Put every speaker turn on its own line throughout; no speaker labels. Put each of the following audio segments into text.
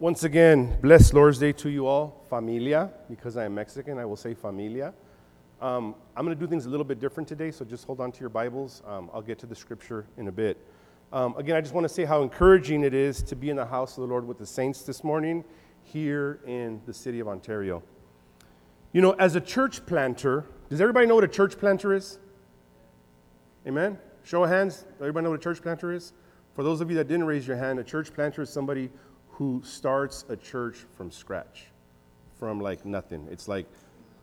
Once again, blessed Lord's Day to you all, familia, because I am Mexican, I will say familia. Um, I'm going to do things a little bit different today, so just hold on to your Bibles. Um, I'll get to the scripture in a bit. Um, again, I just want to say how encouraging it is to be in the house of the Lord with the saints this morning here in the city of Ontario. You know, as a church planter, does everybody know what a church planter is? Amen? Show of hands. Everybody know what a church planter is? For those of you that didn't raise your hand, a church planter is somebody who starts a church from scratch, from like nothing. It's like,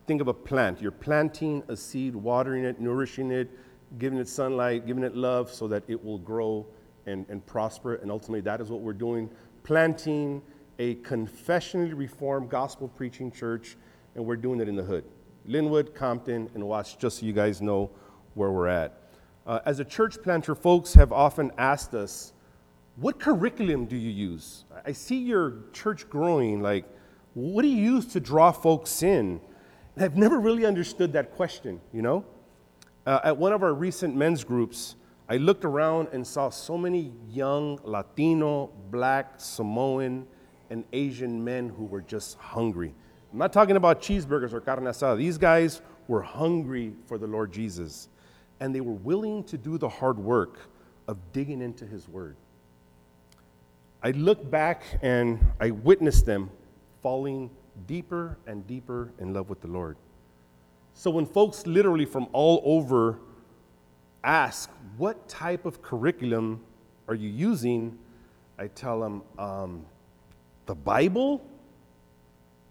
think of a plant. You're planting a seed, watering it, nourishing it, giving it sunlight, giving it love so that it will grow and, and prosper. And ultimately, that is what we're doing planting a confessionally reformed, gospel preaching church, and we're doing it in the hood. Lynwood, Compton, and Watts, just so you guys know where we're at. Uh, as a church planter, folks have often asked us, what curriculum do you use? I see your church growing. Like, what do you use to draw folks in? And I've never really understood that question, you know? Uh, at one of our recent men's groups, I looked around and saw so many young Latino, black, Samoan, and Asian men who were just hungry. I'm not talking about cheeseburgers or carne asada. These guys were hungry for the Lord Jesus, and they were willing to do the hard work of digging into His Word. I look back and I witness them falling deeper and deeper in love with the Lord. So when folks literally from all over ask, What type of curriculum are you using? I tell them, um, The Bible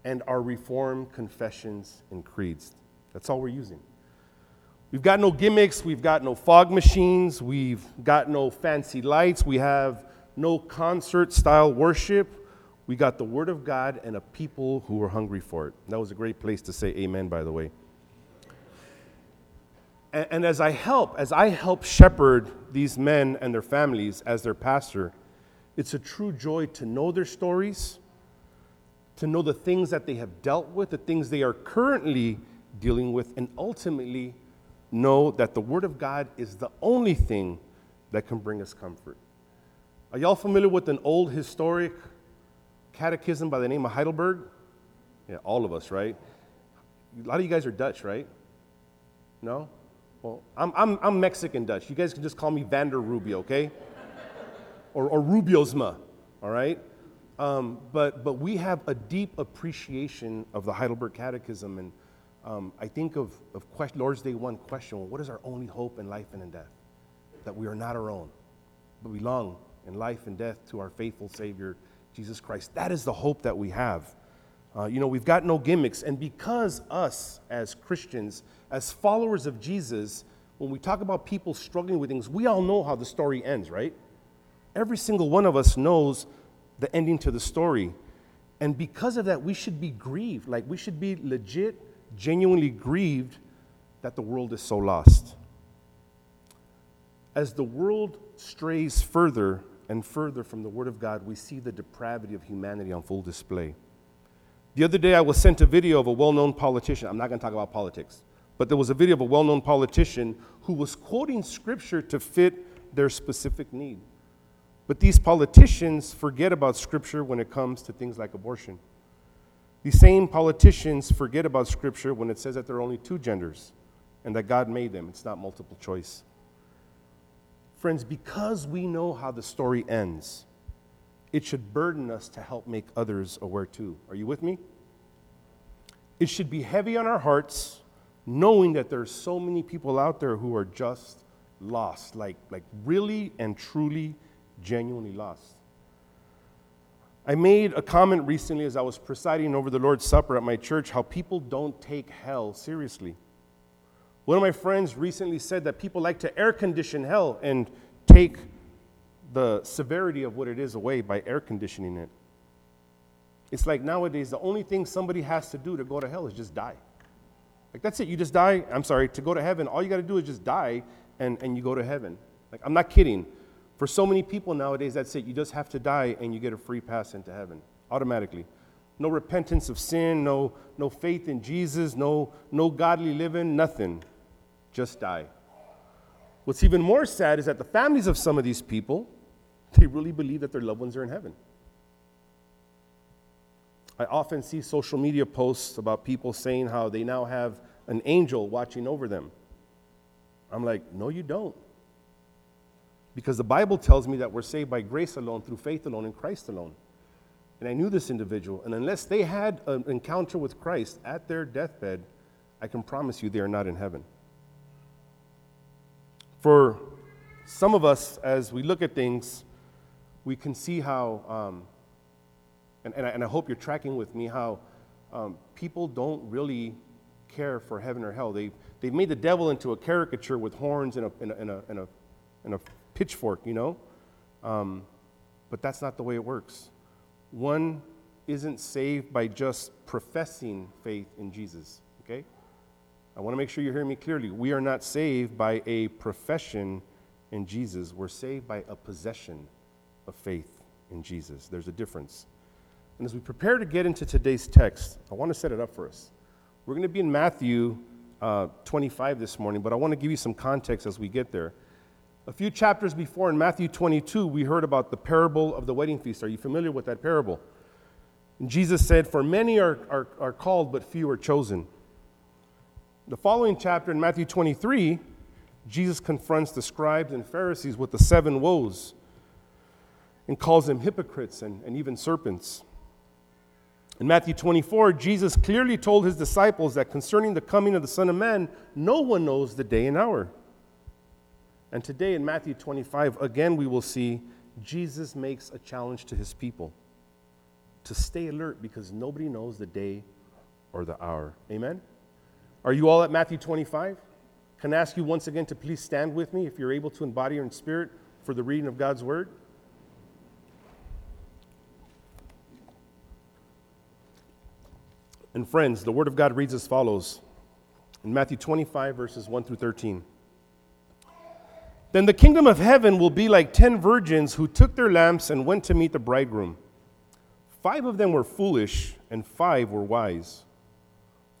and our Reformed confessions and creeds. That's all we're using. We've got no gimmicks, we've got no fog machines, we've got no fancy lights, we have no concert style worship. We got the Word of God and a people who were hungry for it. That was a great place to say amen, by the way. And, and as I help, as I help shepherd these men and their families as their pastor, it's a true joy to know their stories, to know the things that they have dealt with, the things they are currently dealing with, and ultimately know that the Word of God is the only thing that can bring us comfort. Are y'all familiar with an old historic catechism by the name of Heidelberg? Yeah, all of us, right? A lot of you guys are Dutch, right? No? Well, I'm, I'm, I'm Mexican Dutch. You guys can just call me Vander Rubio, okay? or, or Rubiosma, all right? Um, but, but we have a deep appreciation of the Heidelberg Catechism. And um, I think of, of question, Lord's Day 1 question well, what is our only hope in life and in death? That we are not our own, but belong in life and death to our faithful Savior, Jesus Christ. That is the hope that we have. Uh, you know, we've got no gimmicks. And because us, as Christians, as followers of Jesus, when we talk about people struggling with things, we all know how the story ends, right? Every single one of us knows the ending to the story. And because of that, we should be grieved. Like, we should be legit, genuinely grieved that the world is so lost. As the world strays further and further from the Word of God, we see the depravity of humanity on full display. The other day, I was sent a video of a well known politician. I'm not going to talk about politics, but there was a video of a well known politician who was quoting scripture to fit their specific need. But these politicians forget about scripture when it comes to things like abortion. These same politicians forget about scripture when it says that there are only two genders and that God made them. It's not multiple choice. Friends, because we know how the story ends, it should burden us to help make others aware too. Are you with me? It should be heavy on our hearts, knowing that there are so many people out there who are just lost, like, like really and truly, genuinely lost. I made a comment recently as I was presiding over the Lord's Supper at my church how people don't take hell seriously. One of my friends recently said that people like to air condition hell and take the severity of what it is away by air conditioning it. It's like nowadays, the only thing somebody has to do to go to hell is just die. Like, that's it. You just die. I'm sorry, to go to heaven, all you got to do is just die and, and you go to heaven. Like, I'm not kidding. For so many people nowadays, that's it. You just have to die and you get a free pass into heaven automatically. No repentance of sin, no, no faith in Jesus, no, no godly living, nothing just die. What's even more sad is that the families of some of these people, they really believe that their loved ones are in heaven. I often see social media posts about people saying how they now have an angel watching over them. I'm like, no, you don't. Because the Bible tells me that we're saved by grace alone, through faith alone, in Christ alone. And I knew this individual, and unless they had an encounter with Christ at their deathbed, I can promise you they are not in heaven. For some of us, as we look at things, we can see how, um, and, and I, and, I, hope you're tracking with me, how um, people don't really care for heaven or hell. They, they've made the devil into a caricature with horns and a, and a, and a, and a, and a pitchfork, you know? Um, but that's not the way it works. One isn't saved by just professing faith in Jesus, okay? I want to make sure you hear me clearly. We are not saved by a profession in Jesus, we're saved by a possession of faith in Jesus. There's a difference. And as we prepare to get into today's text, I want to set it up for us. We're going to be in Matthew uh, 25 this morning, but I want to give you some context as we get there. A few chapters before, in Matthew 22, we heard about the parable of the wedding feast. Are you familiar with that parable? And Jesus said, For many are, are, are called, but few are chosen. The following chapter in Matthew 23, Jesus confronts the scribes and Pharisees with the seven woes and calls them hypocrites and, and even serpents. In Matthew 24, Jesus clearly told his disciples that concerning the coming of the Son of Man, no one knows the day and hour. And today in Matthew 25, again, we will see Jesus makes a challenge to his people to stay alert because nobody knows the day or the hour. Amen? Are you all at Matthew 25? Can I ask you once again to please stand with me if you're able to embody your spirit for the reading of God's word? And friends, the word of God reads as follows in Matthew 25, verses 1 through 13. Then the kingdom of heaven will be like ten virgins who took their lamps and went to meet the bridegroom. Five of them were foolish, and five were wise.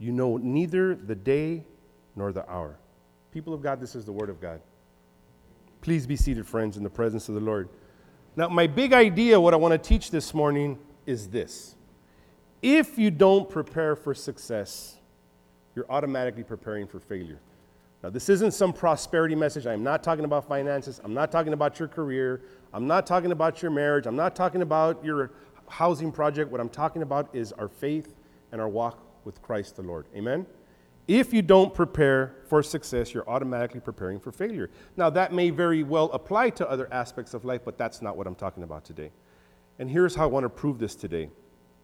you know neither the day nor the hour. People of God, this is the word of God. Please be seated, friends, in the presence of the Lord. Now, my big idea, what I want to teach this morning, is this. If you don't prepare for success, you're automatically preparing for failure. Now, this isn't some prosperity message. I'm not talking about finances. I'm not talking about your career. I'm not talking about your marriage. I'm not talking about your housing project. What I'm talking about is our faith and our walk with Christ the Lord. Amen? If you don't prepare for success, you're automatically preparing for failure. Now, that may very well apply to other aspects of life, but that's not what I'm talking about today. And here's how I want to prove this today.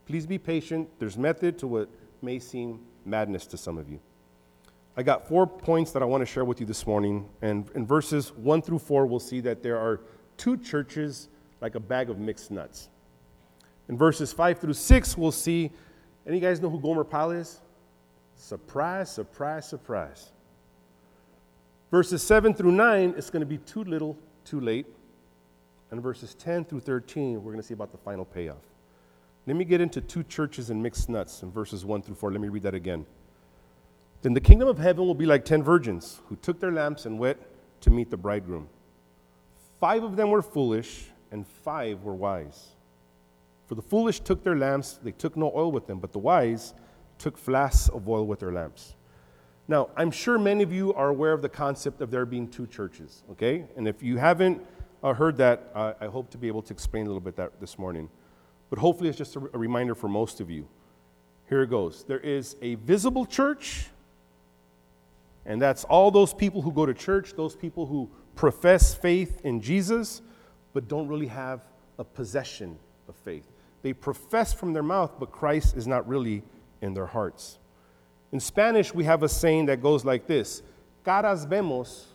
Please be patient. There's method to what may seem madness to some of you. I got four points that I want to share with you this morning. And in verses one through four, we'll see that there are two churches like a bag of mixed nuts. In verses five through six, we'll see any guys know who Gomer Pyle is? Surprise, surprise, surprise. Verses 7 through 9, it's going to be too little, too late. And verses 10 through 13, we're going to see about the final payoff. Let me get into two churches and mixed nuts in verses 1 through 4. Let me read that again. Then the kingdom of heaven will be like ten virgins who took their lamps and went to meet the bridegroom. Five of them were foolish, and five were wise. For the foolish took their lamps, they took no oil with them, but the wise took flasks of oil with their lamps. Now, I'm sure many of you are aware of the concept of there being two churches, okay? And if you haven't uh, heard that, uh, I hope to be able to explain a little bit that this morning. But hopefully, it's just a, a reminder for most of you. Here it goes. There is a visible church, and that's all those people who go to church, those people who profess faith in Jesus, but don't really have a possession of faith. They profess from their mouth, but Christ is not really in their hearts. In Spanish, we have a saying that goes like this Caras vemos,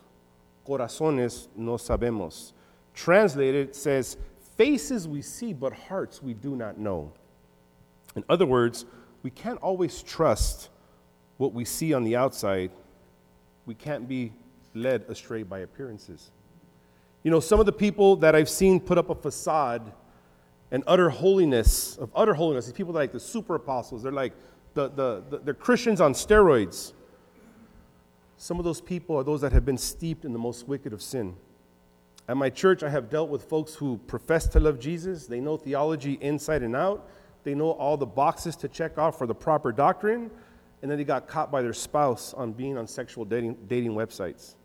corazones no sabemos. Translated says, Faces we see, but hearts we do not know. In other words, we can't always trust what we see on the outside. We can't be led astray by appearances. You know, some of the people that I've seen put up a facade and utter holiness, of utter holiness, these people are like the super apostles, they're like the, the, the, they're Christians on steroids. Some of those people are those that have been steeped in the most wicked of sin. At my church, I have dealt with folks who profess to love Jesus. They know theology inside and out. They know all the boxes to check off for the proper doctrine. And then they got caught by their spouse on being on sexual dating, dating websites.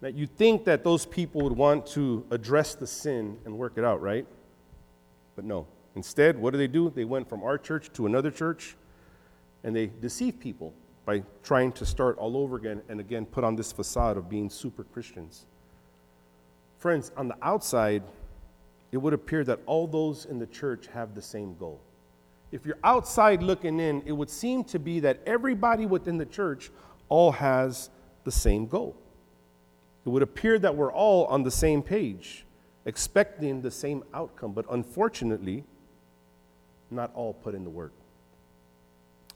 Now, you think that those people would want to address the sin and work it out, right? But no. Instead, what do they do? They went from our church to another church and they deceive people by trying to start all over again and again put on this facade of being super Christians. Friends, on the outside, it would appear that all those in the church have the same goal. If you're outside looking in, it would seem to be that everybody within the church all has the same goal. It would appear that we're all on the same page, expecting the same outcome, but unfortunately, not all put in the work.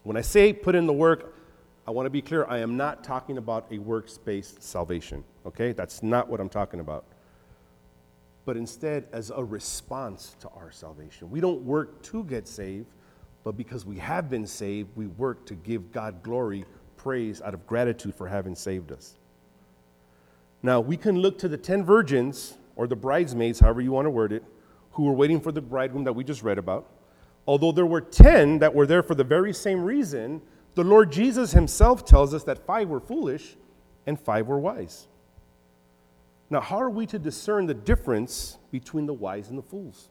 When I say put in the work, I want to be clear, I am not talking about a works based salvation, okay? That's not what I'm talking about but instead as a response to our salvation. We don't work to get saved, but because we have been saved, we work to give God glory, praise out of gratitude for having saved us. Now, we can look to the 10 virgins, or the bridesmaids, however you want to word it, who were waiting for the bridegroom that we just read about. Although there were 10 that were there for the very same reason, the Lord Jesus himself tells us that five were foolish and five were wise. Now, how are we to discern the difference between the wise and the fools?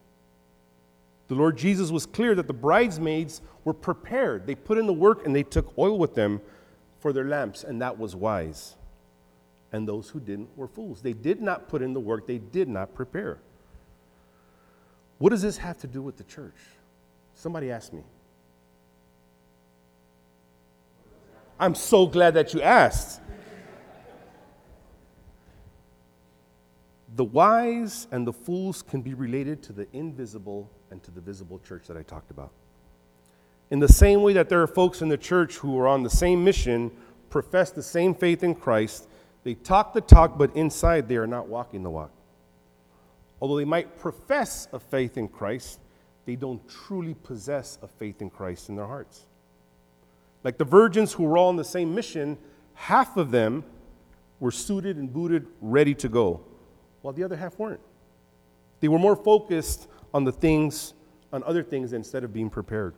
The Lord Jesus was clear that the bridesmaids were prepared. They put in the work and they took oil with them for their lamps, and that was wise. And those who didn't were fools. They did not put in the work, they did not prepare. What does this have to do with the church? Somebody asked me. I'm so glad that you asked. The wise and the fools can be related to the invisible and to the visible church that I talked about. In the same way that there are folks in the church who are on the same mission, profess the same faith in Christ, they talk the talk, but inside they are not walking the walk. Although they might profess a faith in Christ, they don't truly possess a faith in Christ in their hearts. Like the virgins who were all on the same mission, half of them were suited and booted, ready to go while the other half weren't. They were more focused on the things, on other things instead of being prepared.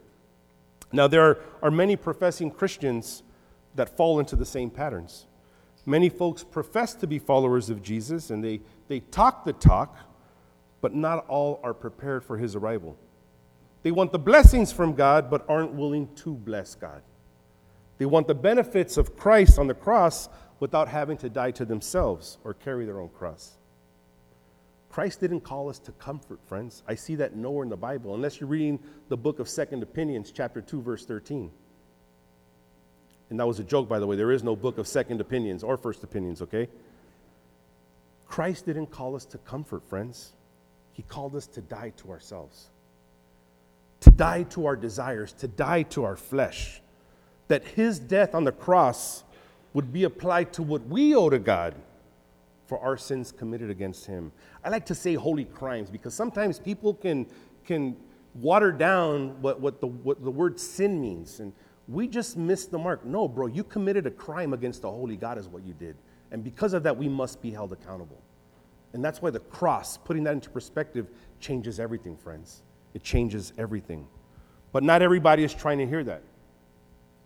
Now, there are, are many professing Christians that fall into the same patterns. Many folks profess to be followers of Jesus and they, they talk the talk, but not all are prepared for his arrival. They want the blessings from God, but aren't willing to bless God. They want the benefits of Christ on the cross without having to die to themselves or carry their own cross. Christ didn't call us to comfort, friends. I see that nowhere in the Bible, unless you're reading the book of Second Opinions, chapter 2, verse 13. And that was a joke, by the way. There is no book of second opinions or first opinions, okay? Christ didn't call us to comfort, friends. He called us to die to ourselves, to die to our desires, to die to our flesh. That his death on the cross would be applied to what we owe to God for our sins committed against him. I like to say holy crimes because sometimes people can, can water down what, what, the, what the word sin means. And we just missed the mark. No, bro, you committed a crime against the holy God, is what you did. And because of that, we must be held accountable. And that's why the cross, putting that into perspective, changes everything, friends. It changes everything. But not everybody is trying to hear that.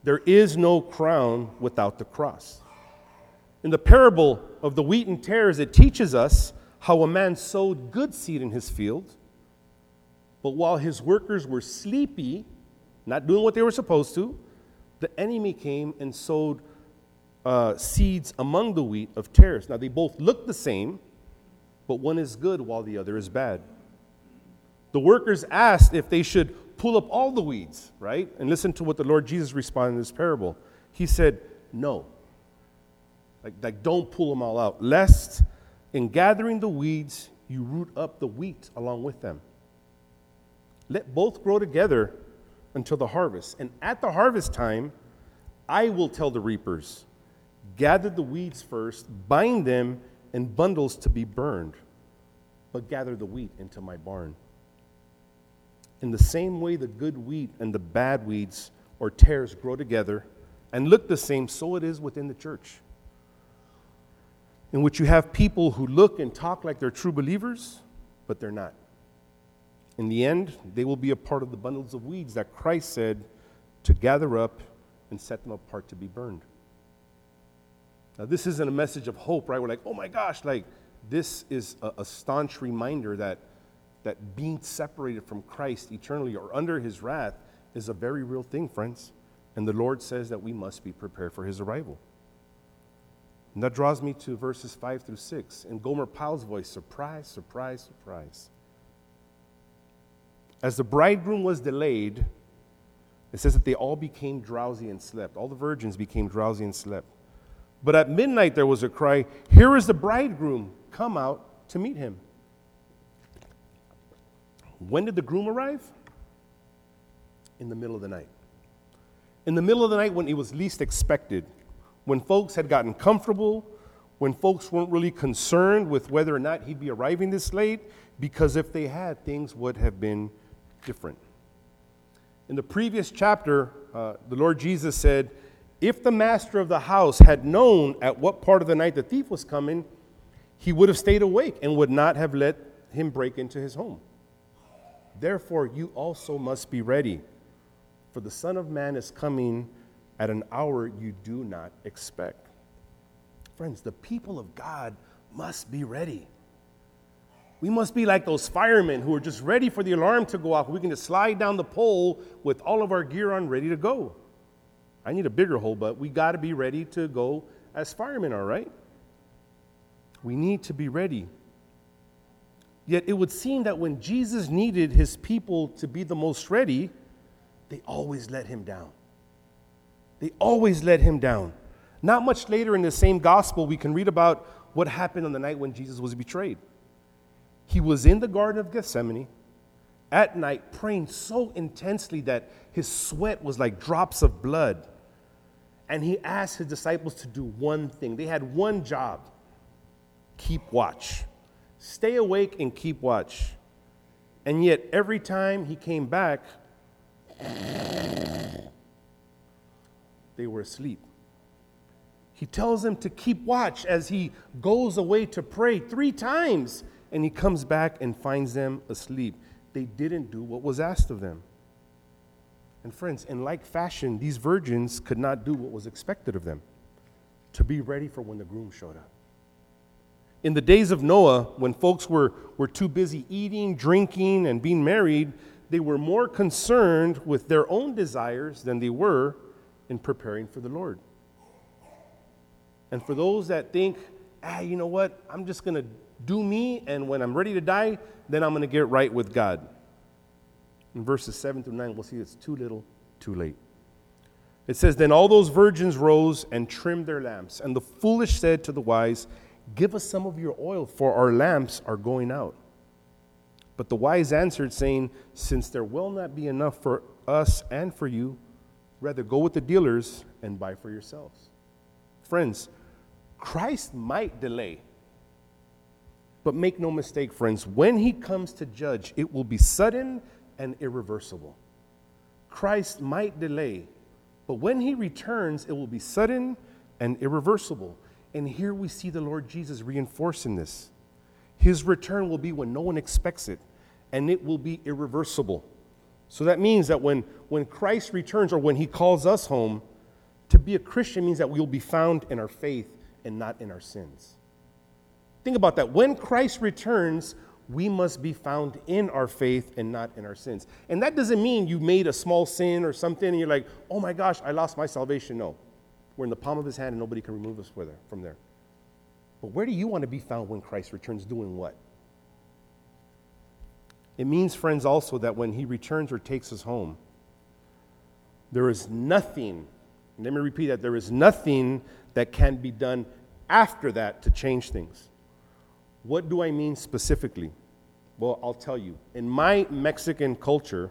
There is no crown without the cross. In the parable of the wheat and tares, it teaches us how a man sowed good seed in his field, but while his workers were sleepy, not doing what they were supposed to, the enemy came and sowed uh, seeds among the wheat of tares. Now, they both look the same, but one is good while the other is bad. The workers asked if they should pull up all the weeds, right? And listen to what the Lord Jesus responded in this parable. He said, No. Like, like don't pull them all out, lest in gathering the weeds, you root up the wheat along with them. Let both grow together until the harvest. And at the harvest time, I will tell the reapers, gather the weeds first, bind them in bundles to be burned, but gather the wheat into my barn. In the same way, the good wheat and the bad weeds or tares grow together and look the same, so it is within the church. In which you have people who look and talk like they're true believers, but they're not. In the end, they will be a part of the bundles of weeds that Christ said to gather up and set them apart to be burned. Now, this isn't a message of hope, right? We're like, oh my gosh, like, this is a, a staunch reminder that, that being separated from Christ eternally or under his wrath is a very real thing, friends. And the Lord says that we must be prepared for his arrival. And that draws me to verses 5 through 6. In Gomer Pyle's voice, surprise, surprise, surprise. As the bridegroom was delayed, it says that they all became drowsy and slept. All the virgins became drowsy and slept. But at midnight there was a cry, Here is the bridegroom, come out to meet him. When did the groom arrive? In the middle of the night. In the middle of the night when it was least expected, when folks had gotten comfortable, when folks weren't really concerned with whether or not he'd be arriving this late, because if they had, things would have been different. In the previous chapter, uh, the Lord Jesus said, If the master of the house had known at what part of the night the thief was coming, he would have stayed awake and would not have let him break into his home. Therefore, you also must be ready, for the Son of Man is coming at an hour you do not expect. Friends, the people of God must be ready. We must be like those firemen who are just ready for the alarm to go off. We can just slide down the pole with all of our gear on, ready to go. I need a bigger hole, but we got to be ready to go as firemen, all right? We need to be ready. Yet it would seem that when Jesus needed his people to be the most ready, they always let him down. They always let him down. Not much later in the same gospel, we can read about what happened on the night when Jesus was betrayed. He was in the Garden of Gethsemane at night praying so intensely that his sweat was like drops of blood. And he asked his disciples to do one thing. They had one job keep watch. Stay awake and keep watch. And yet, every time he came back, they were asleep. He tells them to keep watch as he goes away to pray three times and he comes back and finds them asleep. They didn't do what was asked of them. And friends, in like fashion, these virgins could not do what was expected of them to be ready for when the groom showed up. In the days of Noah, when folks were, were too busy eating, drinking, and being married, they were more concerned with their own desires than they were in preparing for the Lord. And for those that think, ah, you know what, I'm just going to do me, and when I'm ready to die, then I'm going to get right with God. In verses 7 through 9, we'll see it's too little, too late. It says, Then all those virgins rose and trimmed their lamps. And the foolish said to the wise, Give us some of your oil, for our lamps are going out. But the wise answered, saying, Since there will not be enough for us and for you, rather go with the dealers and buy for yourselves. Friends, Christ might delay but make no mistake, friends, when he comes to judge, it will be sudden and irreversible. Christ might delay, but when he returns, it will be sudden and irreversible. And here we see the Lord Jesus reinforcing this. His return will be when no one expects it, and it will be irreversible. So that means that when, when Christ returns or when he calls us home, to be a Christian means that we will be found in our faith and not in our sins. Think about that. When Christ returns, we must be found in our faith and not in our sins. And that doesn't mean you made a small sin or something and you're like, oh my gosh, I lost my salvation. No. We're in the palm of his hand and nobody can remove us from there. But where do you want to be found when Christ returns doing what? It means, friends, also that when he returns or takes us home, there is nothing, let me repeat that, there is nothing that can be done after that to change things. What do I mean specifically? Well, I'll tell you. In my Mexican culture,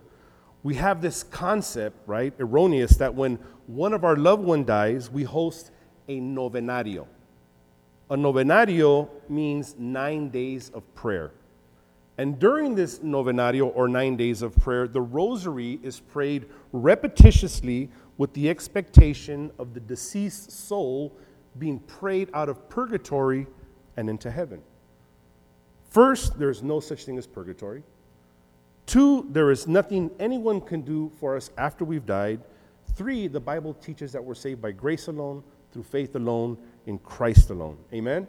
we have this concept, right, erroneous, that when one of our loved one dies, we host a novenario. A novenario means nine days of prayer. And during this novenario or nine days of prayer, the rosary is prayed repetitiously with the expectation of the deceased soul being prayed out of purgatory and into heaven. First, there is no such thing as purgatory. Two, there is nothing anyone can do for us after we've died. Three, the Bible teaches that we're saved by grace alone, through faith alone, in Christ alone. Amen?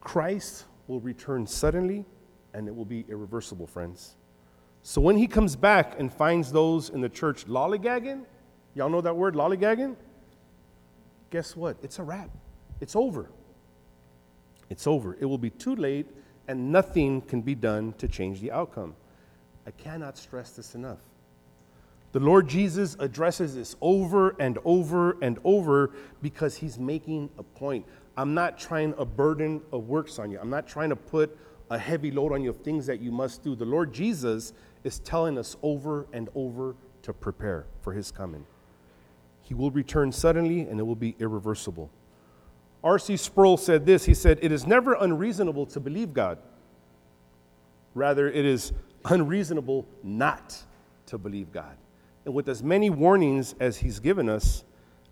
Christ will return suddenly and it will be irreversible, friends. So when he comes back and finds those in the church lollygagging, y'all know that word, lollygagging? Guess what? It's a wrap. It's over. It's over. It will be too late, and nothing can be done to change the outcome. I cannot stress this enough. The Lord Jesus addresses this over and over and over because he's making a point. I'm not trying a burden of works on you. I'm not trying to put a heavy load on you of things that you must do. The Lord Jesus is telling us over and over to prepare for his coming. He will return suddenly and it will be irreversible. R.C. Sproul said this He said, It is never unreasonable to believe God. Rather, it is unreasonable not to believe God. And with as many warnings as He's given us,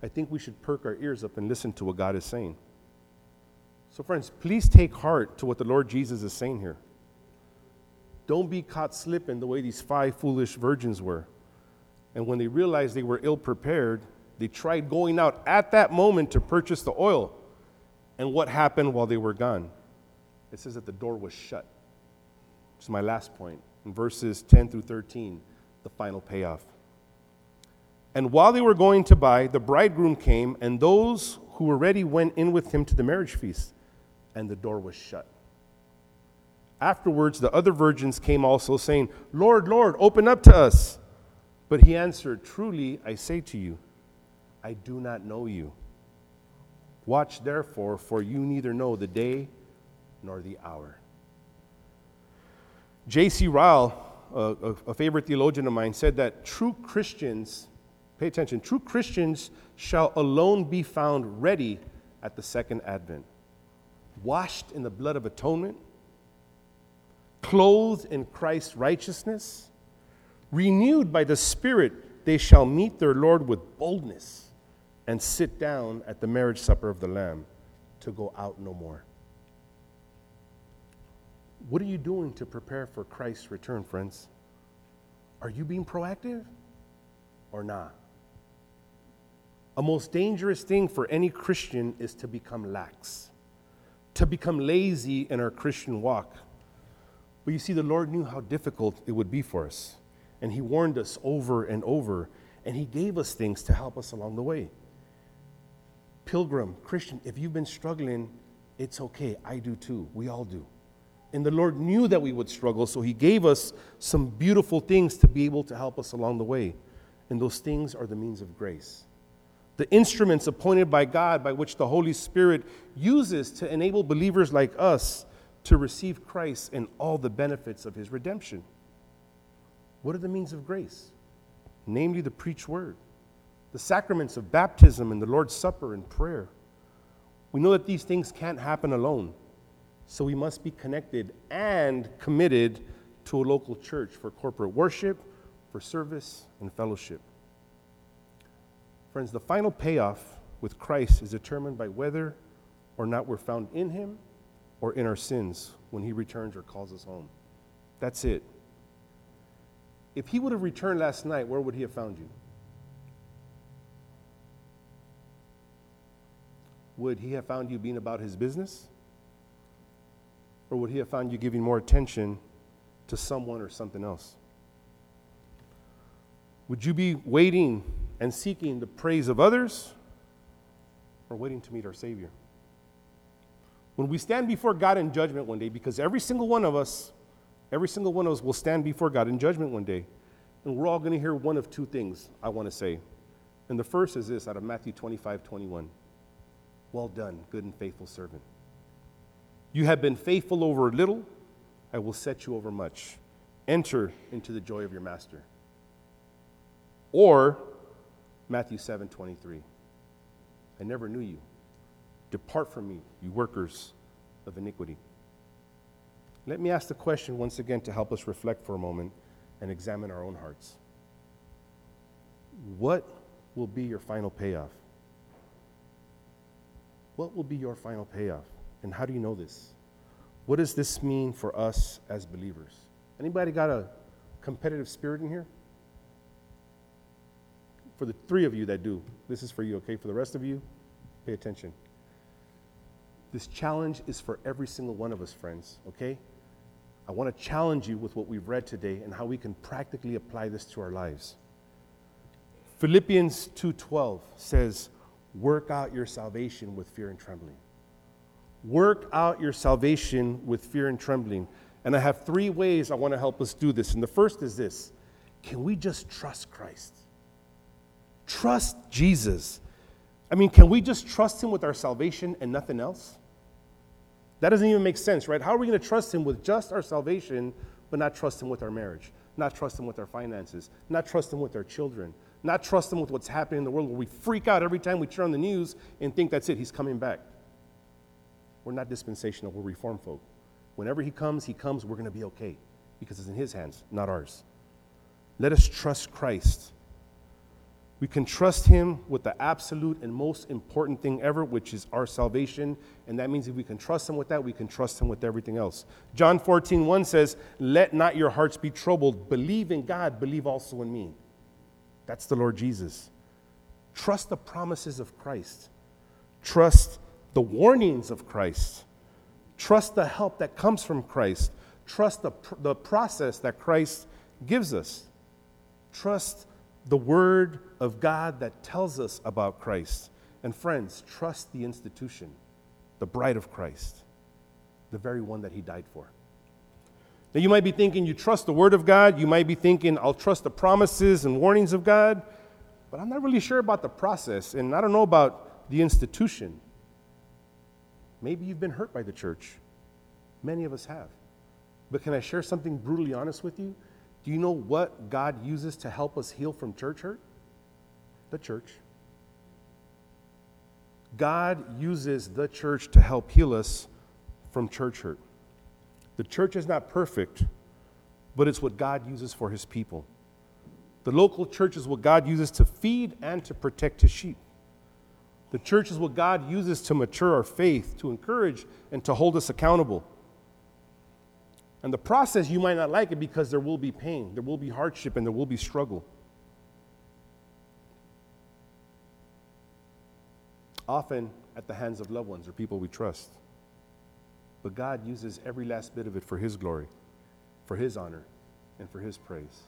I think we should perk our ears up and listen to what God is saying. So, friends, please take heart to what the Lord Jesus is saying here. Don't be caught slipping the way these five foolish virgins were. And when they realized they were ill prepared, they tried going out at that moment to purchase the oil. And what happened while they were gone? It says that the door was shut. Which is my last point. In verses 10 through 13, the final payoff. And while they were going to buy, the bridegroom came, and those who were ready went in with him to the marriage feast, and the door was shut. Afterwards, the other virgins came also, saying, Lord, Lord, open up to us. But he answered, Truly, I say to you, I do not know you. Watch therefore, for you neither know the day nor the hour. J.C. Ryle, a, a, favorite theologian of mine, said that true Christians, pay attention, true Christians shall alone be found ready at the second advent, washed in the blood of atonement, clothed in Christ's righteousness, renewed by the Spirit, they shall meet their Lord with boldness and sit down at the marriage supper of the Lamb to go out no more. What are you doing to prepare for Christ's return, friends? Are you being proactive or not? A most dangerous thing for any Christian is to become lax, to become lazy in our Christian walk. But you see, the Lord knew how difficult it would be for us, and He warned us over and over, and He gave us things to help us along the way pilgrim, Christian, if you've been struggling, it's okay. I do too. We all do. And the Lord knew that we would struggle, so He gave us some beautiful things to be able to help us along the way. And those things are the means of grace. The instruments appointed by God by which the Holy Spirit uses to enable believers like us to receive Christ and all the benefits of His redemption. What are the means of grace? Namely, the preached word the sacraments of baptism and the Lord's Supper and prayer. We know that these things can't happen alone, so we must be connected and committed to a local church for corporate worship, for service, and fellowship. Friends, the final payoff with Christ is determined by whether or not we're found in Him or in our sins when He returns or calls us home. That's it. If He would have returned last night, where would He have found you? Would he have found you being about his business? Or would he have found you giving more attention to someone or something else? Would you be waiting and seeking the praise of others or waiting to meet our Savior? When we stand before God in judgment one day, because every single one of us, every single one of us will stand before God in judgment one day, and we're all going to hear one of two things I want to say. And the first is this out of Matthew 25 21. Well done, good and faithful servant. You have been faithful over a little, I will set you over much. Enter into the joy of your master. Or Matthew 7 23. I never knew you. Depart from me, you workers of iniquity. Let me ask the question once again to help us reflect for a moment and examine our own hearts. What will be your final payoff? What will be your final payoff? And how do you know this? What does this mean for us as believers? Anybody got a competitive spirit in here? For the three of you that do, this is for you, okay? For the rest of you, pay attention. This challenge is for every single one of us, friends, okay? I want to challenge you with what we've read today and how we can practically apply this to our lives. Philippians 2:12 says, "Work out your salvation with fear and trembling." Work out your salvation with fear and trembling. And I have three ways I want to help us do this. And the first is this can we just trust Christ? Trust Jesus. I mean, can we just trust Him with our salvation and nothing else? That doesn't even make sense, right? How are we going to trust Him with just our salvation, but not trust Him with our marriage, not trust Him with our finances, not trust Him with our children, not trust Him with what's happening in the world where we freak out every time we turn on the news and think that's it, He's coming back? We're not dispensational, we're reform folk. Whenever He comes, He comes, we're going to be okay because it's in His hands, not ours. Let us trust Christ we can trust Him with the absolute and most important thing ever, which is our salvation. And that means if we can trust Him with that, we can trust Him with everything else. John 14, 1 says, Let not your hearts be troubled. Believe in God, believe also in me. That's the Lord Jesus. Trust the promises of Christ, trust the warnings of Christ, trust the help that comes from Christ, trust the, the process that Christ gives us. Trust the Word of God that tells us about Christ. And friends, trust the institution, the bride of Christ, the very one that He died for. Now, you might be thinking you trust the Word of God. You might be thinking, I'll trust the promises and warnings of God. But I'm not really sure about the process, and I don't know about the institution. Maybe you've been hurt by the church. Many of us have. But can I share something brutally honest with you? Do you know what God uses to help us heal from church hurt? The church. God uses the church to help heal us from church hurt. The church is not perfect, but it's what God uses for his people. The local church is what God uses to feed and to protect his sheep. The church is what God uses to mature our faith, to encourage, and to hold us accountable. And the process, you might not like it because there will be pain, there will be hardship, and there will be struggle. Often at the hands of loved ones or people we trust. But God uses every last bit of it for His glory, for His honor, and for His praise.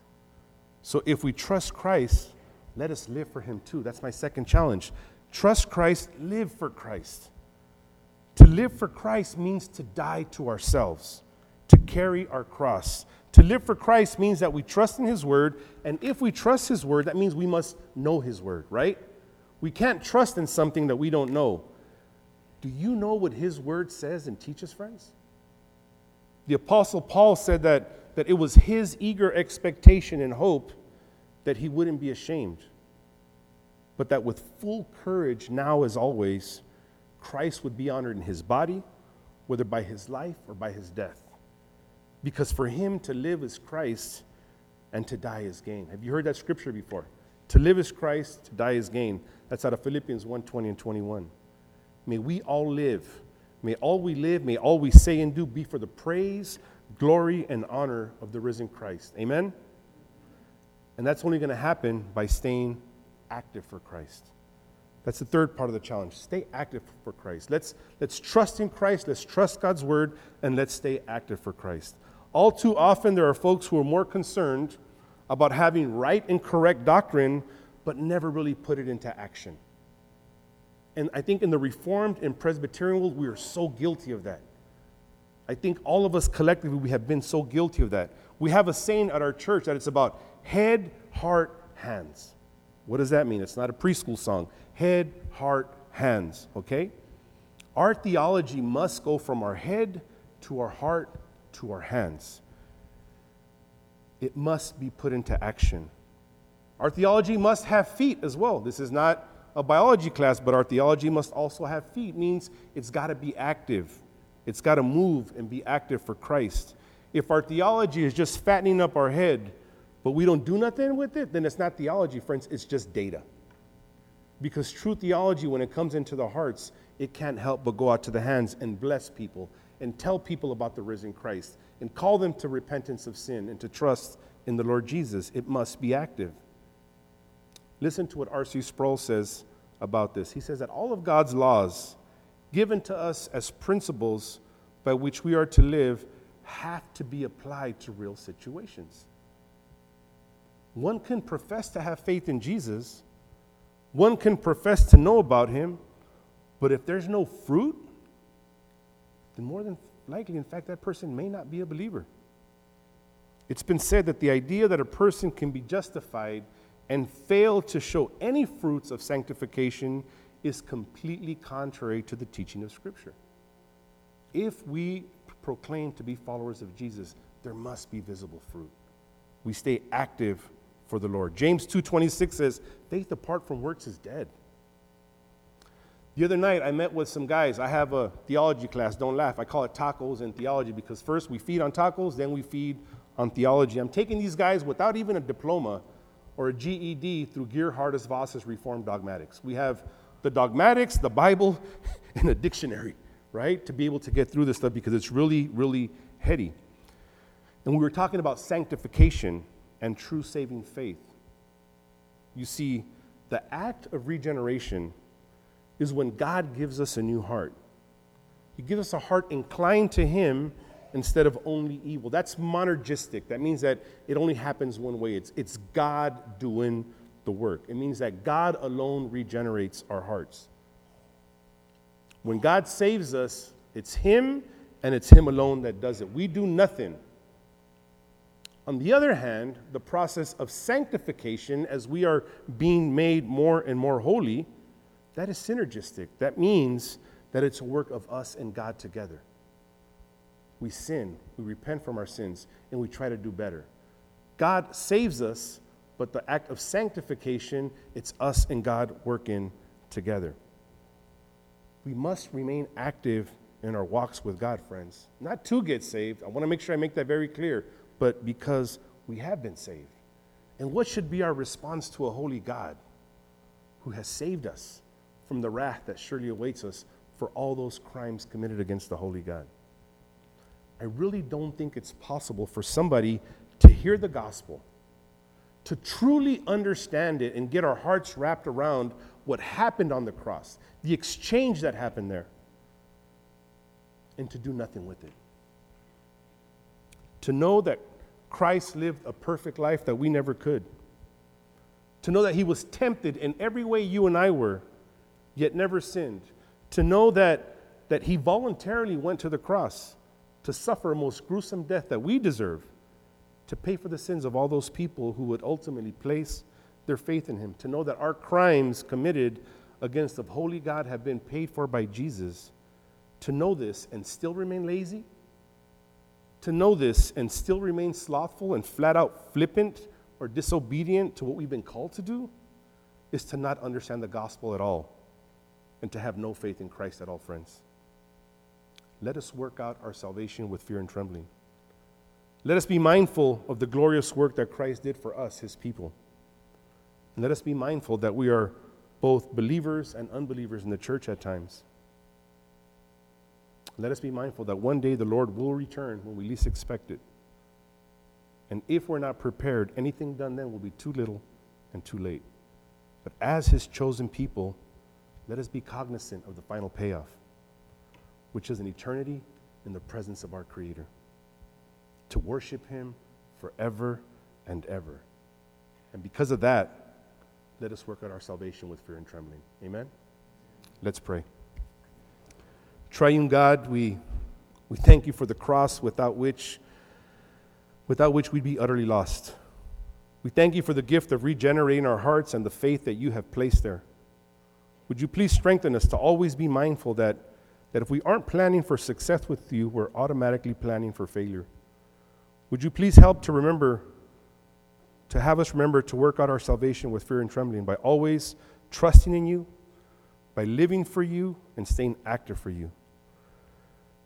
So if we trust Christ, let us live for Him too. That's my second challenge. Trust Christ, live for Christ. To live for Christ means to die to ourselves to carry our cross. To live for Christ means that we trust in His Word, and if we trust His Word, that means we must know His Word, right? We can't trust in something that we don't know. Do you know what His Word says and teaches, friends? The Apostle Paul said that, that it was his eager expectation and hope that he wouldn't be ashamed, but that with full courage, now as always, Christ would be honored in his body, whether by his life or by his death. Because for him to live is Christ and to die is gain. Have you heard that scripture before? To live is Christ, to die is gain. That's out of Philippians 1 20 and 21. May we all live. May all we live, may all we say and do be for the praise, glory, and honor of the risen Christ. Amen? And that's only going to happen by staying active for Christ. That's the third part of the challenge. Stay active for Christ. Let's, let's trust in Christ, let's trust God's word, and let's stay active for Christ. All too often, there are folks who are more concerned about having right and correct doctrine, but never really put it into action. And I think in the Reformed and Presbyterian world, we are so guilty of that. I think all of us collectively, we have been so guilty of that. We have a saying at our church that it's about head, heart, hands. What does that mean? It's not a preschool song. Head, heart, hands, okay? Our theology must go from our head to our heart to our hands. It must be put into action. Our theology must have feet as well. This is not a biology class, but our theology must also have feet. Means it's got to be active. It's got to move and be active for Christ. If our theology is just fattening up our head, but we don't do nothing with it, then it's not theology, friends, it's just data. Because true theology, when it comes into the hearts, it can't help but go out to the hands and bless people and tell people about the risen Christ and call them to repentance of sin and to trust in the Lord Jesus. It must be active. Listen to what R.C. Sproul says about this. He says that all of God's laws given to us as principles by which we are to live have to be applied to real situations. One can profess to have faith in Jesus, one can profess to know about him, but if there's no fruit, then more than likely, in fact, that person may not be a believer. It's been said that the idea that a person can be justified and fail to show any fruits of sanctification is completely contrary to the teaching of Scripture. If we proclaim to be followers of Jesus, there must be visible fruit. We stay active for the Lord. James 2:26 says, "Faith apart from works is dead." The other night, I met with some guys. I have a theology class. Don't laugh. I call it tacos and theology because first we feed on tacos, then we feed on theology. I'm taking these guys without even a diploma or a GED through Geerhardus Vos's Reformed Dogmatics. We have the dogmatics, the Bible, and a dictionary, right, to be able to get through this stuff because it's really, really heady. And we were talking about sanctification and true saving faith. You see, the act of regeneration is when God gives us a new heart. He gives us a heart inclined to Him instead of only evil. That's monergistic. That means that it only happens one way it's, it's God doing the work. It means that God alone regenerates our hearts. When God saves us, it's Him and it's Him alone that does it. We do nothing. On the other hand, the process of sanctification, as we are being made more and more holy, that is synergistic. That means that it's a work of us and God together. We sin, we repent from our sins, and we try to do better. God saves us, but the act of sanctification, it's us and God working together. We must remain active in our walks with God, friends. Not to get saved. I want to make sure I make that very clear, but because we have been saved. And what should be our response to a holy God who has saved us? from the wrath that surely awaits us for all those crimes committed against the holy God. I really don't think it's possible for somebody to hear the gospel, to truly understand it and get our hearts wrapped around what happened on the cross, the exchange that happened there, and to do nothing with it. To know that Christ lived a perfect life that we never could. To know that he was tempted in every way you and I were, yet never sinned, to know that, that he voluntarily went to the cross to suffer a most gruesome death that we deserve, to pay for the sins of all those people who would ultimately place their faith in him, to know that our crimes committed against the holy God have been paid for by Jesus, to know this and still remain lazy, to know this and still remain slothful and flat out flippant or disobedient to what we've been called to do, is to not understand the gospel at all and to have no faith in Christ at all, friends. Let us work out our salvation with fear and trembling. Let us be mindful of the glorious work that Christ did for us, his people. And let us be mindful that we are both believers and unbelievers in the church at times. Let us be mindful that one day the Lord will return when we least expect it. And if we're not prepared, anything done then will be too little and too late. But as his chosen people, let us be cognizant of the final payoff, which is an eternity in the presence of our Creator, to worship Him forever and ever. And because of that, let us work out our salvation with fear and trembling. Amen? Let's pray. Triune God, we, we thank you for the cross without which, without which we'd be utterly lost. We thank you for the gift of regenerating our hearts and the faith that you have placed there. Would you please strengthen us to always be mindful that, that if we aren't planning for success with you, we're automatically planning for failure? Would you please help to remember, to have us remember to work out our salvation with fear and trembling by always trusting in you, by living for you, and staying active for you?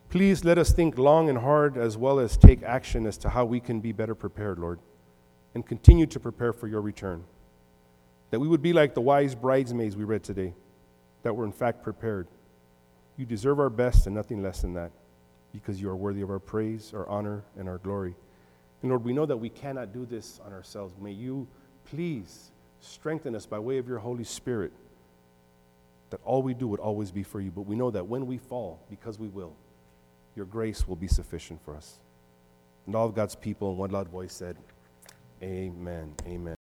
Please let us think long and hard as well as take action as to how we can be better prepared, Lord, and continue to prepare for your return. That we would be like the wise bridesmaids we read today, that were in fact prepared. You deserve our best and nothing less than that, because you are worthy of our praise, our honor, and our glory. And Lord, we know that we cannot do this on ourselves. May you please strengthen us by way of your Holy Spirit, that all we do would always be for you. But we know that when we fall, because we will, your grace will be sufficient for us. And all of God's people in one loud voice said, Amen. Amen.